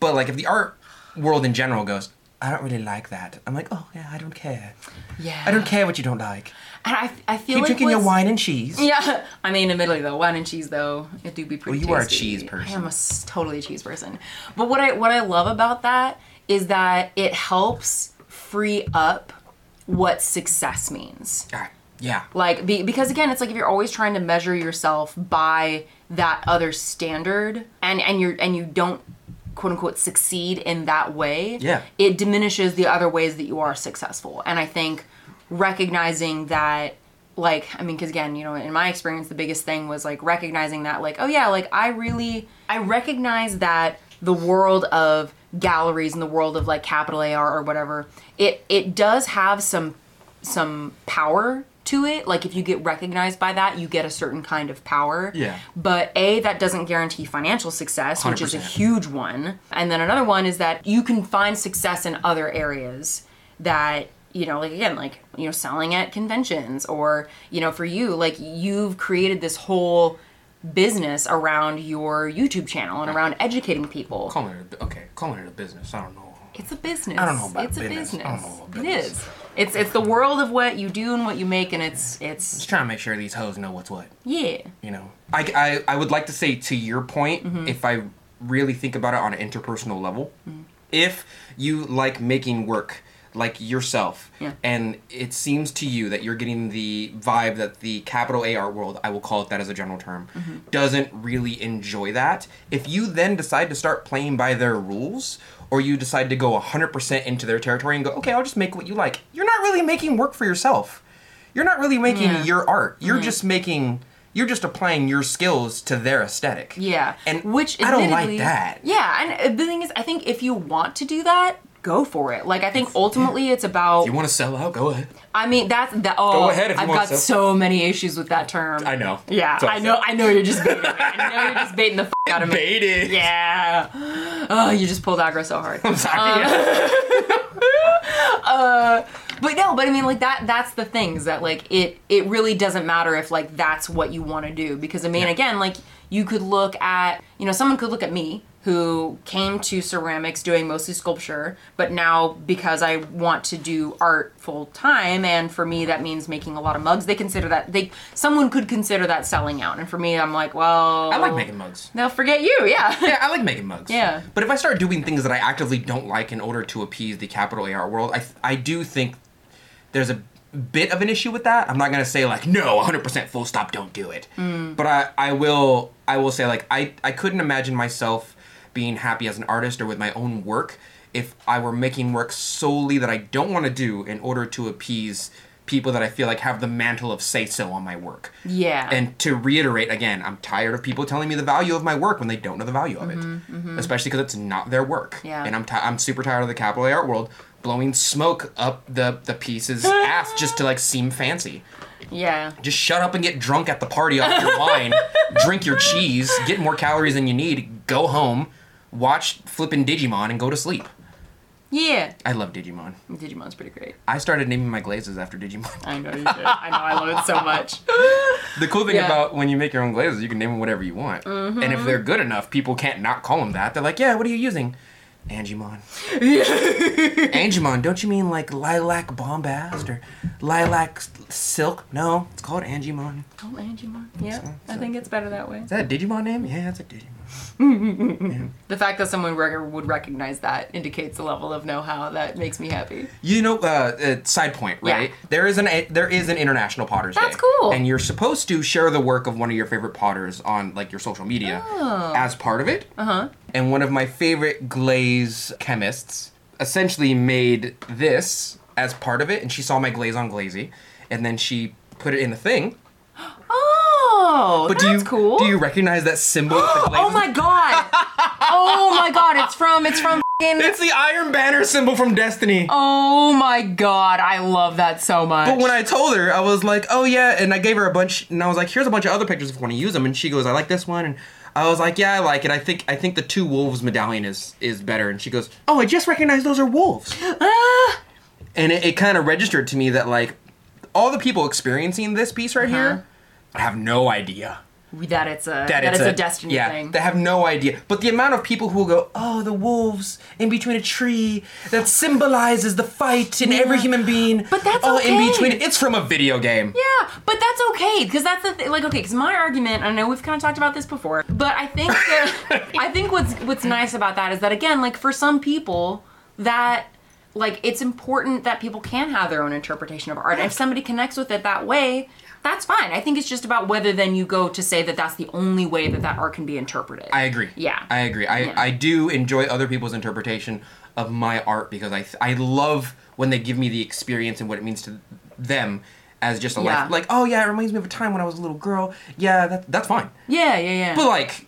A: But like, if the art world in general goes, I don't really like that. I'm like, oh yeah, I don't care.
B: Yeah.
A: I don't care what you don't like.
B: And I, I feel
A: Keep
B: like
A: drinking your wine and cheese.
B: Yeah, I mean, admittedly though, wine and cheese though, it do be pretty.
A: Well, you are a cheese person.
B: I am a totally a cheese person. But what I what I love about that is that it helps free up what success means.
A: Ah, yeah.
B: Like be, because again, it's like if you're always trying to measure yourself by that other standard, and and you're and you don't quote unquote succeed in that way,
A: Yeah.
B: it diminishes the other ways that you are successful. And I think recognizing that like i mean because again you know in my experience the biggest thing was like recognizing that like oh yeah like i really i recognize that the world of galleries and the world of like capital ar or whatever it it does have some some power to it. Like if you get recognized by that you get a certain kind of power.
A: Yeah.
B: but a that doesn't guarantee financial success which is a huge one. And then another one is that you can find success in other areas that you know like again like you know selling at conventions or you know for you like you've created this whole business around your youtube channel and around educating people
A: Calling it a, okay, calling it a business. I don't know.
B: It's a business.
A: I don't know about
B: it's
A: business.
B: a business.
A: business.
B: is. It's it's the world of what you do and what you make, and it's it's
A: Just trying to make sure these hoes know what's what.
B: yeah.
A: You know, I, I, I would like to say to your point,
B: Mm-hmm.
A: if I really think about it on an interpersonal level,
B: Mm-hmm.
A: if you like making work like yourself,
B: Yeah.
A: and it seems to you that you're getting the vibe that the capital A art world, I will call it that as a general term,
B: Mm-hmm.
A: doesn't really enjoy that, if you then decide to start playing by their rules, or you decide to go 100% into their territory and go, okay, I'll just make what you like, you're not really making work for yourself. You're not really making
B: Yeah.
A: your art. You're just making you're just applying your skills to their aesthetic.
B: Yeah.
A: And
B: which
A: I don't like that.
B: Yeah, and the thing is, I think if you want to do that, go for it. Like I think ultimately it's about.
A: If you want to sell out, go ahead.
B: I mean, that's that. Oh,
A: Go ahead if you
B: I've got so many issues with that term.
A: I know.
B: Yeah, I know. I know you're just baiting me. I know you're just baiting the f- out of me.
A: Baited.
B: Yeah. Oh, you just pulled aggro so hard.
A: I'm sorry.
B: Uh, uh, but no, but I mean, like that. That's the things that like it. It really doesn't matter if like that's what you want to do because I mean,
A: Yeah.
B: again, like you could look at you know someone could look at me who came to ceramics doing mostly sculpture, but now because I want to do art full time, and for me that means making a lot of mugs. They consider that they someone could consider that selling out, and for me, I'm like, well,
A: I like making mugs.
B: They'll forget you, yeah.
A: Yeah, I like making mugs.
B: Yeah.
A: But if I start doing things that I actively don't like in order to appease the capital AR world, I, I do think there's a bit of an issue with that. I'm not gonna say like no, 100% full stop, don't do it. Mm. But I, I will I will say like I, I couldn't imagine myself being happy as an artist or with my own work if I were making work solely that I don't want to do in order to appease people that I feel like have the mantle of say so on my work.
B: Yeah.
A: And to reiterate again, I'm tired of people telling me the value of my work when they don't know the value of it, especially because it's not their work.
B: Mm-hmm, Yeah.
A: And I'm ti I'm super tired of the capital A art world blowing smoke up the the piece's ass just to like seem fancy.
B: yeah.
A: Just shut up and get drunk at the party off your wine, drink your cheese, get more calories than you need, go home, watch flipping Digimon, and go to sleep.
B: Yeah.
A: I love Digimon.
B: Digimon's pretty great.
A: I started naming my glazes after Digimon.
B: I know you did. I know. I love it so much.
A: The cool thing
B: Yeah.
A: about when you make your own glazes, you can name them whatever you want. And
B: Mm-hmm.
A: if they're good enough, people can't not call them that. They're like, yeah, what are you using? Angemon. Angemon, don't you mean like lilac bombast or lilac silk? No, it's called Angemon.
B: Oh, Angemon. Yeah,
A: So-
B: I think it's better that way.
A: Is that a Digimon name? Yeah, it's a Digimon.
B: The fact that someone rec- would recognize that indicates a level of know-how that makes me happy.
A: You know, uh, uh, side point,
B: Yeah.
A: right? There is an a, there is an International Potters
B: That's
A: Day.
B: cool.
A: And you're supposed to share the work of one of your favorite potters on like your social media as part of it.
B: Uh huh.
A: And one of my favorite glaze chemists essentially made this as part of it, and she saw my glaze on Glazy, and then she put it in a thing.
B: Oh,
A: But
B: that's
A: do you
B: cool.
A: do you recognize that symbol? with the glaze?
B: oh my god! oh my god! It's from it's from.
A: It's the Iron Banner symbol from Destiny.
B: Oh my god! I love that so much.
A: But when I told her, I was like, "Oh yeah," and I gave her a bunch, and I was like, "Here's a bunch of other pictures if you want to use them." And she goes, "I like this one," and I was like, "Yeah, I like it. I think I think the two wolves medallion is is better." And she goes, "Oh, I just recognized those are wolves."
B: Ah!
A: and it, it kind of registered to me that like all the people experiencing this piece right here have no idea
B: that it's a
A: that,
B: that,
A: it's,
B: it's a, destiny
A: yeah,
B: thing.
A: They have no idea. But the amount of people who will go, "Oh, the wolves in between a tree that symbolizes the fight in every human being."
B: But that's
A: oh, in between. It's from a video game.
B: Yeah, but that's okay because that's the thing. Like, okay, because my argument, I know we've kind of talked about this before, but I think that I think what's what's nice about that is that again, like for some people, that like it's important that people can have their own interpretation of art. And if somebody connects with it that way, that's fine. I think it's just about whether then you go to say that that's the only way that that art can be interpreted.
A: I agree.
B: Yeah.
A: I agree. I,
B: Yeah.
A: I do enjoy other people's interpretation of my art because I I love when they give me the experience and what it means to them as just a
B: Yeah.
A: life. Like, oh yeah, it reminds me of a time when I was a little girl. Yeah, that, that's fine.
B: yeah, yeah, yeah.
A: But like,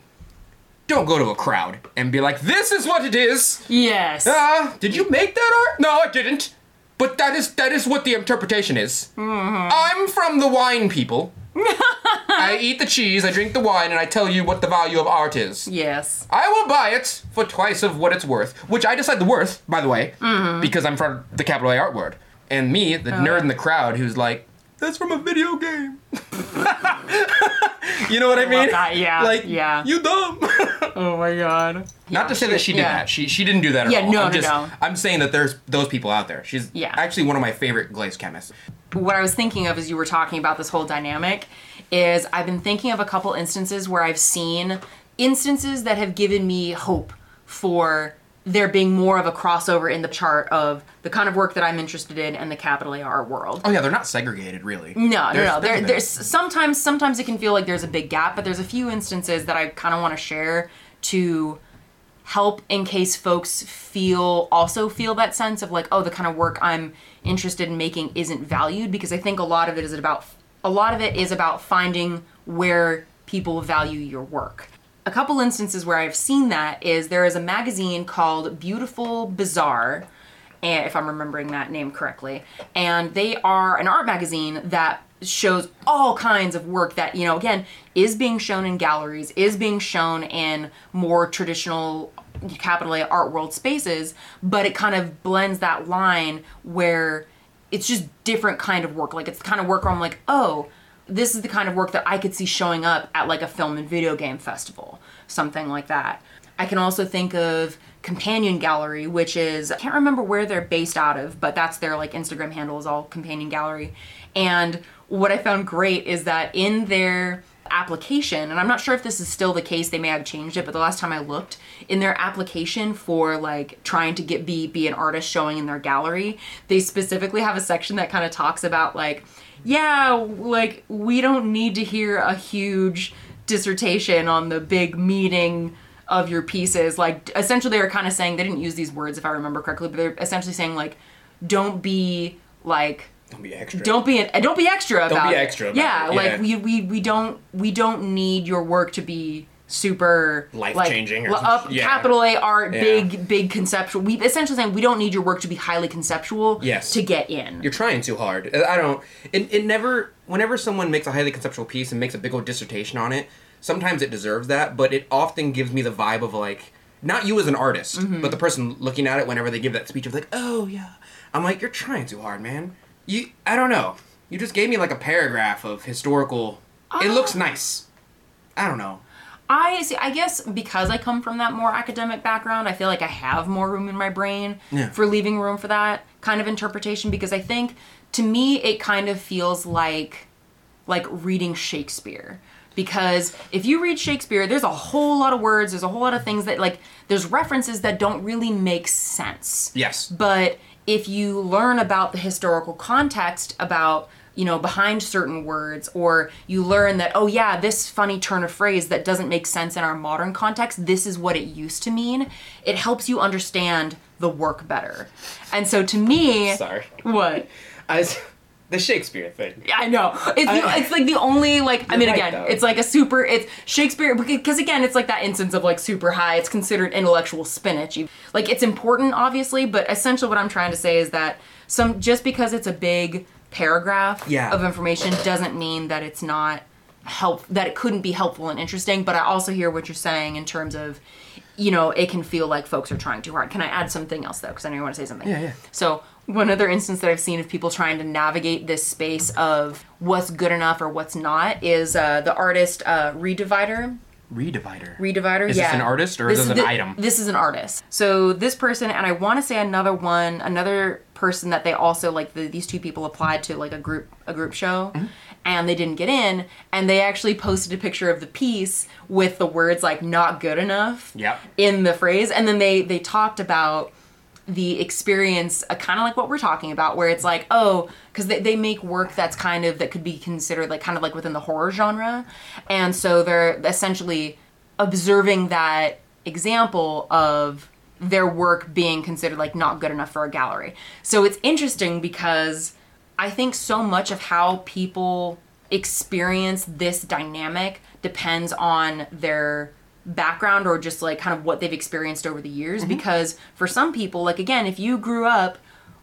A: don't go to a crowd and be like, "This is what it is."
B: yes.
A: Ah, did you make that art? No, I didn't. But that is that is what the interpretation is.
B: Mm-hmm.
A: I'm from the wine people. I eat the cheese, I drink the wine, and I tell you what the value of art is.
B: yes.
A: I will buy it for twice of what it's worth, which I decide the worth, by the way,
B: Mm-hmm.
A: because I'm from the capital A art word. And me, the nerd in the crowd, who's like, "That's from a video game." you know what I, mean?
B: that, yeah,
A: Like,
B: yeah.
A: You dumb.
B: oh my god.
A: Not to say that she did
B: yeah.
A: that. She she didn't do that at
B: Yeah,
A: all.
B: no,
A: I'm
B: no,
A: just,
B: no.
A: I'm saying that there's those people out there. She's
B: Yeah.
A: actually one of my favorite glaze chemists.
B: what I was thinking of as you were talking about this whole dynamic is I've been thinking of a couple instances where I've seen instances that have given me hope for there being more of a crossover in the chart of the kind of work that I'm interested in and the capital A art world.
A: Oh yeah, they're not segregated really.
B: No, no,
A: There's-
B: no. There,
A: there's-
B: there's sometimes sometimes it can feel like there's a big gap, but there's a few instances that I kind of want to share to help in case folks feel also feel that sense of like, oh, the kind of work I'm interested in making isn't valued because I think a lot of it is about a lot of it is about finding where people value your work. A couple instances where I've seen that is there is a magazine called Beautiful Bizarre if I'm remembering that name correctly. And they are an art magazine that shows all kinds of work that, you know, again, is being shown in galleries, is being shown in more traditional capital A art world spaces, but it kind of blends that line where it's just different kind of work. Like it's the kind of work where I'm like, oh, this is the kind of work that I could see showing up at like a film and video game festival, something like that. I can also think of Companion Gallery, which is I can't remember where they're based out of, but that's their like Instagram handle is all Companion Gallery. And what I found great is that in their application, and I'm not sure if this is still the case, they may have changed it, but the last time I looked, in their application for like trying to get be be an artist showing in their gallery, they specifically have a section that kind of talks about like, yeah, like we don't need to hear a huge dissertation on the big meeting of your pieces. Like essentially they're kind of saying they didn't use these words if I remember correctly, but they're essentially saying like don't be like
A: Don't be extra.
B: don't be an, don't be extra about
A: be extra about
B: yeah,
A: it,
B: like we, we we don't we don't need your work to be super
A: Life-changing
B: like,
A: some-
B: up
A: yeah.
B: capital A art
A: Yeah.
B: big big conceptual. We essentially saying we don't need your work to be highly conceptual
A: Yes.
B: to get in.
A: You're trying too hard. I don't. It, it never. Whenever someone makes a highly conceptual piece and makes a big old dissertation on it, sometimes it deserves that, but it often gives me the vibe of like not you as an artist,
B: Mm-hmm.
A: but the person looking at it whenever they give that speech of like, oh yeah. I'm like, you're trying too hard, man. You. I don't know. You just gave me like a paragraph of historical. It looks nice. I don't know.
B: I see. I guess because I come from that more academic background, I feel like I have more room in my brain
A: Yeah.
B: for leaving room for that kind of interpretation. Because I think, to me, it kind of feels like like reading Shakespeare. Because if you read Shakespeare, there's a whole lot of words, there's a whole lot of things that like there's references that don't really make sense.
A: Yes.
B: But if you learn about the historical context about, you know, behind certain words, or you learn that, oh yeah, this funny turn of phrase that doesn't make sense in our modern context, this is what it used to mean, it helps you understand the work better. And so to me,
A: Sorry.
B: what?
A: I was, the Shakespeare thing.
B: Yeah, I know. It's
A: I-
B: it's like the only like I mean
A: right,
B: again,
A: though.
B: it's like a super it's Shakespeare because again, it's like that instance of like super high. It's considered intellectual spinach. Like it's important obviously, but essentially what I'm trying to say is that some just because it's a big paragraph
A: Yeah.
B: of information doesn't mean that it's not help that it couldn't be helpful and interesting, but I also hear what you're saying in terms of you know, it can feel like folks are trying too hard. Can I add something else though? Because I know you want to say something.
A: Yeah, yeah.
B: So one other instance that I've seen of people trying to navigate this space of what's good enough or what's not is uh, the artist uh, Redivider.
A: Redivider.
B: Redivider,
A: Is
B: yeah.
A: this an artist or is this an item?
B: This is an artist. So this person, and I want to say another one, another person that they also like. The, these two people applied to like a group a group show,
A: Mm-hmm.
B: and they didn't get in. And they actually posted a picture of the piece with the words like "not good enough"
A: Yep.
B: in the phrase, and then they they talked about the experience uh, kind of like what we're talking about where it's like oh because they, they make work that's kind of that could be considered like kind of like within the horror genre. And so they're essentially observing that example of their work being considered like not good enough for a gallery. So it's interesting because i think so much of how people experience this dynamic depends on their background or just like kind of what they've experienced over the years mm-hmm. because for some people like again if you grew up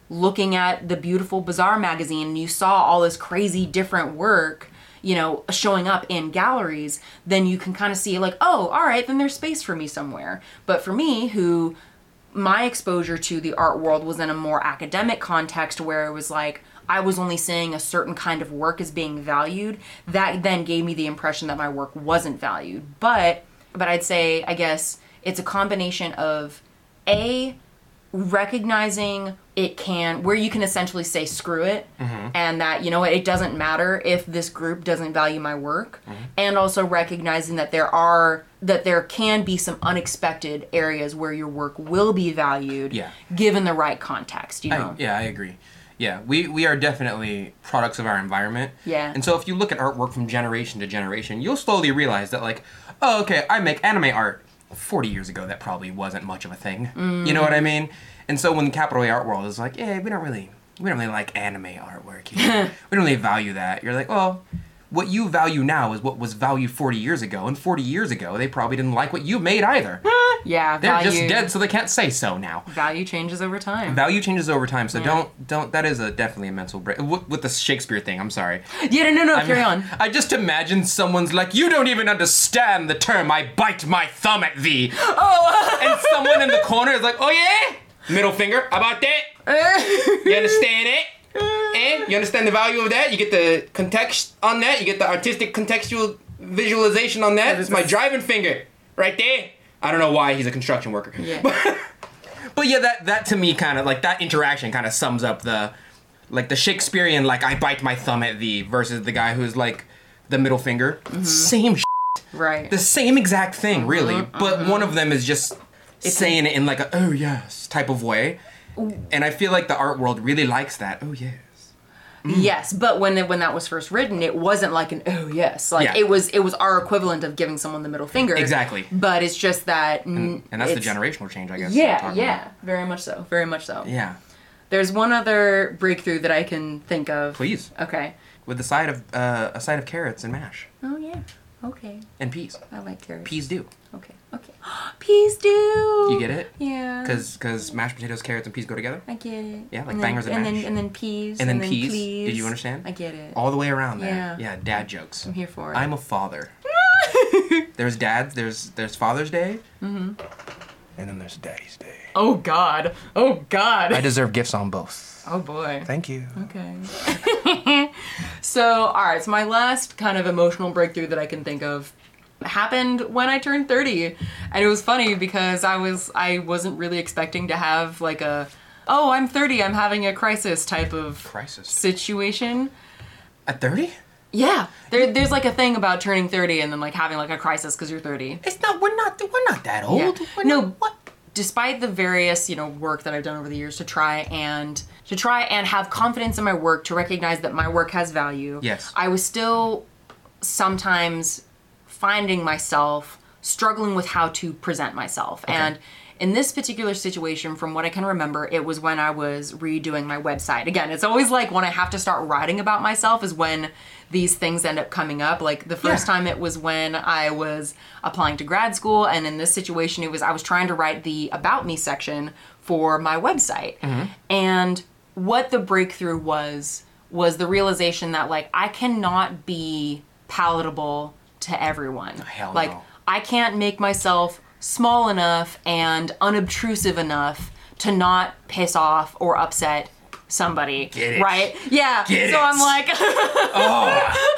B: looking at the beautiful Bizarre magazine and you saw all this crazy different work you know showing up in galleries then you can kind of see like oh all right then there's space for me somewhere but for me who my exposure to the art world was in a more academic context where it was like I was only seeing a certain kind of work as being valued. That then gave me the impression that my work wasn't valued. But but I'd say I guess it's a combination of a recognizing it can where you can essentially say screw it mm-hmm. and that you know what it doesn't matter if this group doesn't value my work mm-hmm. and also recognizing that there are that there can be some unexpected areas where your work will be valued
A: Yeah.
B: given the right context you
A: I,
B: know
A: yeah, I agree. Yeah, we, we are definitely products of our environment.
B: Yeah.
A: And so if you look at artwork from generation to generation, you'll slowly realize that, like, oh, okay, I make anime art. 40 years ago, that probably wasn't much of a thing. You know what I mean? And so when the Capital A Art World is like, yeah, we don't really, we don't really like anime artwork here. we don't really value that. You're like, well, what you value now is what was valued 40 years ago. And 40 years ago, they probably didn't like what you made either.
B: yeah
A: They're
B: value,
A: just dead, so they can't say so now.
B: Value changes over time.
A: Value changes over time so don't don't that is a definitely a mental break with, with the shakespeare thing i'm sorry.
B: Yeah no no no
A: I
B: carry on.
A: I just imagine someone's like you don't even understand the term i bite my thumb at thee.
B: Oh.
A: And someone in the corner is like oh yeah? Middle finger about that? You understand it and you understand the value of that? You get the context on that? You get the artistic contextual visualization on that? It's my driving finger right there. I don't know why he's a construction worker.
B: Yeah.
A: But yeah, that that to me kind of like that interaction kind of sums up the like the Shakespearean like I bite my thumb at thee versus the guy who's like the middle finger. Same sh-
B: right.
A: The same exact thing, really. But one of them is just saying it in like a oh yes type of way. And I feel like the art world really likes that. Oh yes.
B: Yes, but when when that was first written, it wasn't like an oh yes, like
A: Yeah.
B: it was it was our equivalent of giving someone the middle finger.
A: Exactly.
B: But it's just that, and,
A: And that's the generational change, I guess.
B: Yeah, yeah, very much so, very much so.
A: Yeah.
B: There's one other breakthrough that I can think of.
A: Please.
B: Okay.
A: With the side of uh, a side of carrots and mash
B: Oh yeah. Okay.
A: and peas.
B: I like carrots.
A: Peas do.
B: Okay. Okay. Peas do.
A: You get it?
B: Yeah.
A: Because because mashed potatoes, carrots, and peas go together.
B: I get it.
A: Yeah, like
B: and
A: bangers
B: then,
A: and
B: and
A: mash.
B: then and then peas.
A: And then peas.
B: please.
A: Did you understand?
B: I get it.
A: all the way around there.
B: Yeah.
A: Yeah, dad jokes.
B: I'm here for it.
A: I'm a father. there's dads. There's there's Father's Day. Mm-hmm. And then there's Daddy's Day.
B: oh God. Oh God.
A: I deserve gifts on both.
B: oh boy.
A: Thank you.
B: Okay. so, all right. So my last kind of emotional breakthrough that I can think of happened when I turned 30. And it was funny because I was I wasn't really expecting to have like a oh, I'm 30, I'm having a crisis type of
A: Crisis.
B: situation.
A: At 30?
B: Yeah. There, there's like a thing about turning 30 and then like having like a crisis because you're 30.
A: It's not. We're not. We're not that old.
B: Yeah.
A: We're
B: No,
A: not- what?
B: despite the various you know work that I've done over the years to try and to try and have confidence in my work to recognize that my work has value.
A: Yes.
B: I was still sometimes finding myself struggling with how to present myself. And in this particular situation from what i can remember it was when i was redoing my website. Again it's always like when i have to start writing about myself is when these things end up coming up. Like the first
A: Yeah.
B: time it was when i was applying to grad school and in this situation it was i was trying to write the about me section for my website. Mm-hmm. And what the breakthrough was was the realization that like i cannot be palatable to everyone oh,
A: Hell
B: like
A: no.
B: i can't make myself small enough and unobtrusive enough to not piss off or upset somebody right yeah
A: Get
B: so
A: it.
B: i'm like oh.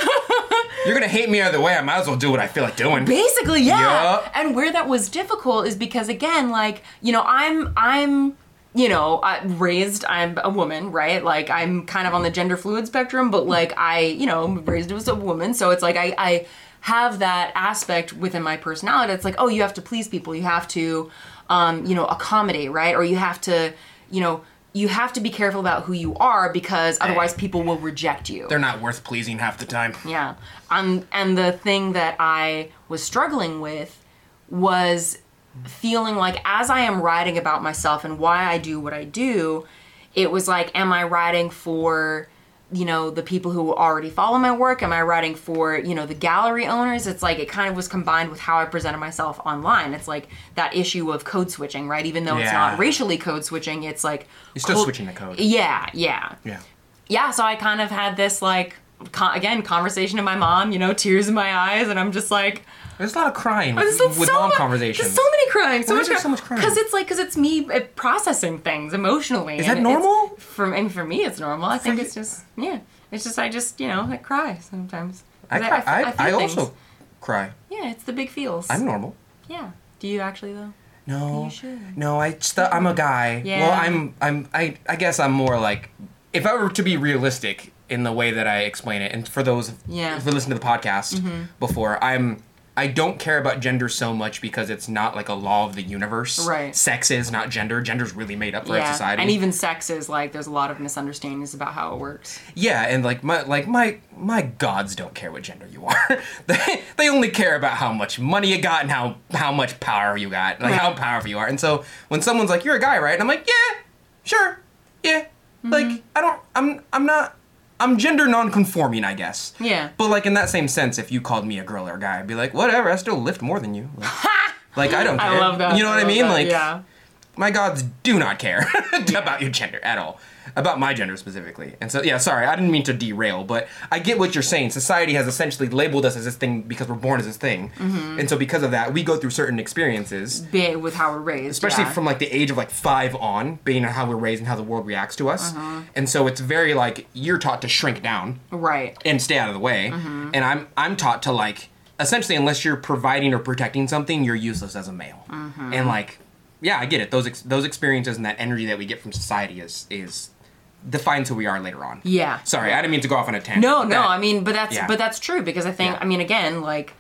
A: You're gonna hate me either way. I might as well do what I feel like doing.
B: Basically, yeah. And where that was difficult is because again, like you know, I'm I'm you know I, raised. I'm a woman, right? Like I'm kind of on the gender fluid spectrum, but like I you know raised as a woman, so it's like I I have that aspect within my personality. It's like oh, you have to please people, you have to um, you know accommodate, right? Or you have to you know. You have to be careful about who you are because otherwise people will reject you.
A: They're not worth pleasing half the time.
B: Yeah. Um, and the thing that I was struggling with was feeling like as I am writing about myself and why I do what I do, it was like, am I writing for, you know, the people who already follow my work? Am I writing for, you know, the gallery owners? It's like it kind of was combined with how I presented myself online. It's like that issue of code switching, right? Even though it's not racially code switching, it's like
A: You're still
B: cult-
A: switching the code.
B: Yeah, yeah
A: Yeah.
B: yeah, so I kind of had this like con- again conversation with my mom, you know, tears in my eyes, and I'm just like,
A: There's a lot of crying with, with
B: so
A: mom
B: mu-
A: conversations.
B: There's so many crying. So
A: Why
B: much
A: is there so much crying?
B: Because it's like because it's me uh, processing things emotionally.
A: Is that normal?
B: For and for me, it's normal. I think it's just yeah. It's just I just you know I cry sometimes.
A: I, cry, I,
B: feel
A: I
B: things.
A: also cry.
B: yeah, it's the big feels.
A: I'm normal.
B: Yeah. Do you actually though?
A: No,
B: You should.
A: no, I st- I'm a guy.
B: Yeah.
A: Well, I'm I'm I I guess I'm more like if I were to be realistic in the way that I explain it, and for those
B: Yeah.
A: who listen to the podcast
B: Mm-hmm.
A: before, I'm I don't care about gender so much because it's not like a law of the universe.
B: Right.
A: Sex is not gender. Gender's really made up for our
B: yeah.
A: society.
B: And even sex is like there's a lot of misunderstandings about how it works.
A: Yeah, and like my like my my gods don't care what gender you are. they they only care about how much money you got and how how much power you got, like how powerful you are. And so when someone's like, "You're a guy, right?" and I'm like, "Yeah, sure, yeah."
B: Mm-hmm.
A: Like I don't, I'm I'm not. I'm gender non-conforming, I guess.
B: Yeah.
A: But like in that same sense, if you called me a girl or a guy, I'd be like, whatever. I still lift more than you. Like, like, I don't care.
B: I love that.
A: You know what I mean?
B: that,
A: Like,
B: yeah.
A: my gods do not care about your gender at all about my gender specifically and so yeah sorry i didn't mean to derail but i get what you're saying society has essentially labeled us as this thing because we're born as this thing
B: Mm-hmm.
A: and so because of that we go through certain experiences
B: with how we're raised.
A: especially
B: yeah.
A: from like the age of like five on being how we're raised and how the world reacts to us
B: Uh-huh.
A: and so it's very like you're taught to shrink down
B: Right.
A: and stay out of the way
B: Mm-hmm.
A: and i'm i'm taught to like essentially unless you're providing or protecting something you're useless as a male
B: Mm-hmm.
A: and like yeah i get it those ex- those experiences and that energy that we get from society is is defines who we are later on
B: Yeah.
A: sorry i didn't mean to go off on a tangent
B: No, no,
A: that-
B: I mean, but that's
A: yeah.
B: but that's true because I think
A: Yeah.
B: I mean again, like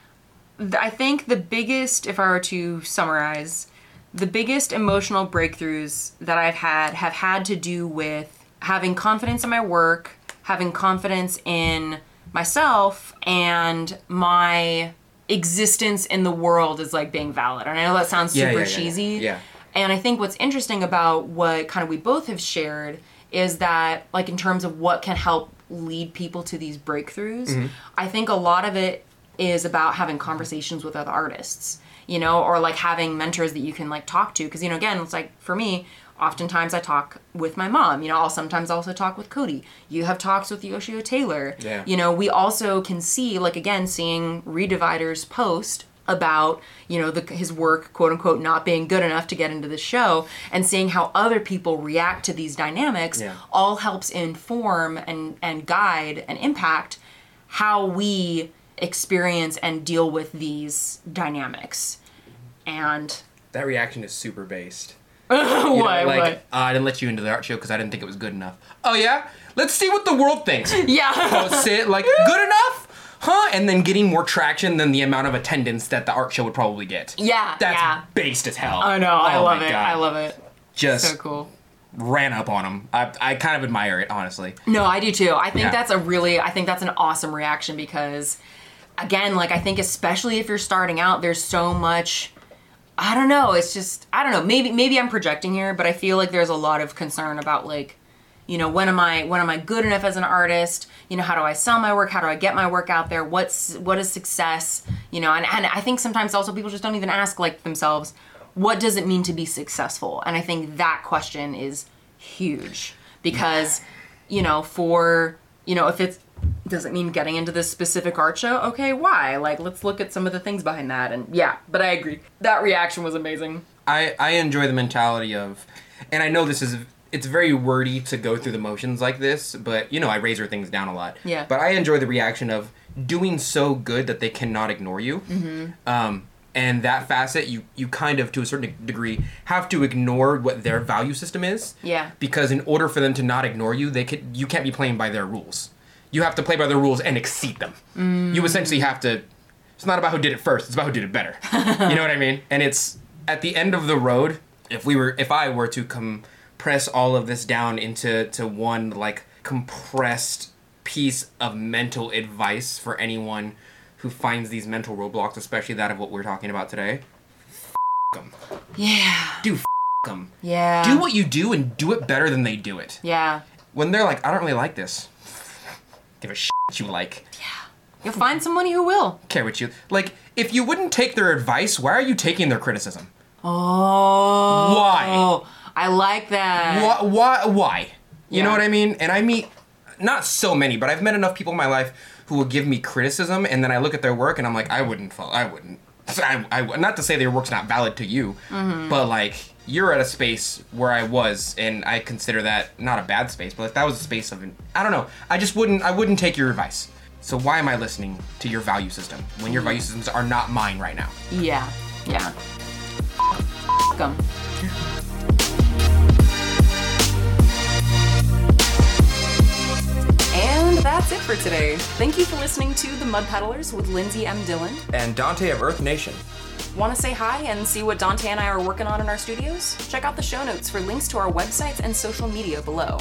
B: th- I think the biggest if I were to summarize, the biggest emotional breakthroughs that I've had have had to do with having confidence in my work, having confidence in myself and my existence in the world is like being valid. And I know that sounds super
A: yeah.
B: cheesy.
A: Yeah.
B: And I think what's interesting about what kind of we both have shared is that, like, in terms of what can help lead people to these breakthroughs,
A: Mm-hmm.
B: I think a lot of it is about having conversations with other artists, you know, or like having mentors that you can like talk to. Because, you know, again, it's like for me, oftentimes I talk with my mom, you know, I'll sometimes also talk with Cody. You have talks with Yoshio Taylor.
A: Yeah.
B: You know, we also can see, like, again, seeing Redivider's post about you know the, his work quote unquote not being good enough to get into the show and seeing how other people react to these dynamics
A: Yeah.
B: all helps inform and and guide and impact how we experience and deal with these dynamics. And
A: that reaction is super based. You know, like
B: what?
A: Uh, i didn't let you into the art show because i didn't think it was good enough. Oh yeah? Let's see what the world thinks.
B: Yeah.
A: Posts it like good enough huh and then getting more traction than the amount of attendance that the art show would probably get
B: Yeah,
A: that's
B: yeah.
A: based as hell
B: i know i
A: Oh
B: love it
A: God.
B: i love it
A: just
B: so cool
A: ran up on him I, I kind of admire it honestly
B: No, I do too. I think
A: Yeah.
B: that's a really, I think that's an awesome reaction because, again, like I think especially if you're starting out, there's so much. I don't know. It's just I don't know. Maybe maybe I'm projecting here, but I feel like there's a lot of concern about like, you know, when am I when am I good enough as an artist? You know, how do I sell my work? How do I get my work out there? What's what is success? You know, and, and I think sometimes also people just don't even ask like themselves, what does it mean to be successful? And I think that question is huge because you know, for, you know, if it's, does it mean getting into this specific art show? Okay, why? Like, let's look at some of the things behind that. And yeah, but I agree. That reaction was amazing.
A: I, I enjoy the mentality of, and I know this is it's very wordy to go through the motions like this, but you know I razor things down a lot.
B: Yeah.
A: But I enjoy the reaction of doing so good that they cannot ignore you. Mm-hmm. Um, and that facet, you you kind of to a certain degree have to ignore what their value system is.
B: Yeah.
A: Because in order for them to not ignore you, they could you can't be playing by their rules. You have to play by their rules and exceed them. You essentially have to. It's not about who did it first. It's about who did it better. you know what I mean? And it's at the end of the road. If we were, if I were to compress all of this down into to one like compressed piece of mental advice for anyone who finds these mental roadblocks, especially that of what we're talking about today, them.
B: Yeah.
A: Do them.
B: Yeah.
A: Do what you do and do it better than they do it.
B: Yeah.
A: When they're like, I don't really like this. Give a shit you like. Yeah.
B: You'll find somebody who will.
A: Care what you like. If you wouldn't take their advice, why are you taking their criticism?
B: Oh.
A: Why?
B: I like that.
A: Why? Why? Why? You know what I mean? And I meet not so many, but I've met enough people in my life who will give me criticism, and then I look at their work and I'm like, I wouldn't. Fall, I wouldn't. I, I, not to say their work's not valid to you,
B: Mm-hmm.
A: but like you're at a space where I was, and I consider that not a bad space, but like that was a space of I don't know. I just wouldn't. I wouldn't take your advice. So why am I listening to your value system when your value systems are not mine right now?
B: Yeah. Yeah. Fuck And that's it for today. Thank you for listening to The Mud Peddlers with Lindsey M. Dillon.
A: And Donte of Earth Nation.
B: Want to say hi and see what Donte and I are working on in our studios? Check out the show notes for links to our websites and social media below.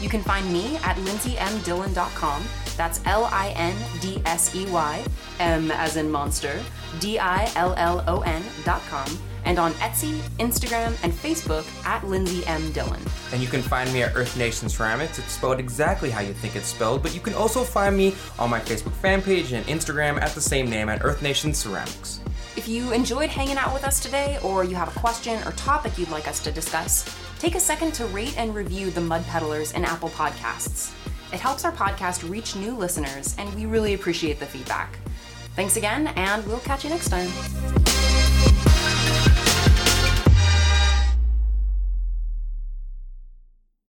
B: You can find me at lindseymdillon.com. That's L I N D S E Y, M as in monster, D I L L O N.com, and on Etsy, Instagram, and Facebook at Lindsey M. Dillon.
A: And you can find me at Earth Nation Ceramics. It's spelled exactly how you think it's spelled, but you can also find me on my Facebook fan page and Instagram at the same name at Earth Nation Ceramics.
B: If you enjoyed hanging out with us today, or you have a question or topic you'd like us to discuss, take a second to rate and review the Mud Peddlers in Apple Podcasts. It helps our podcast reach new listeners, and we really appreciate the feedback. Thanks again, and we'll catch you next time.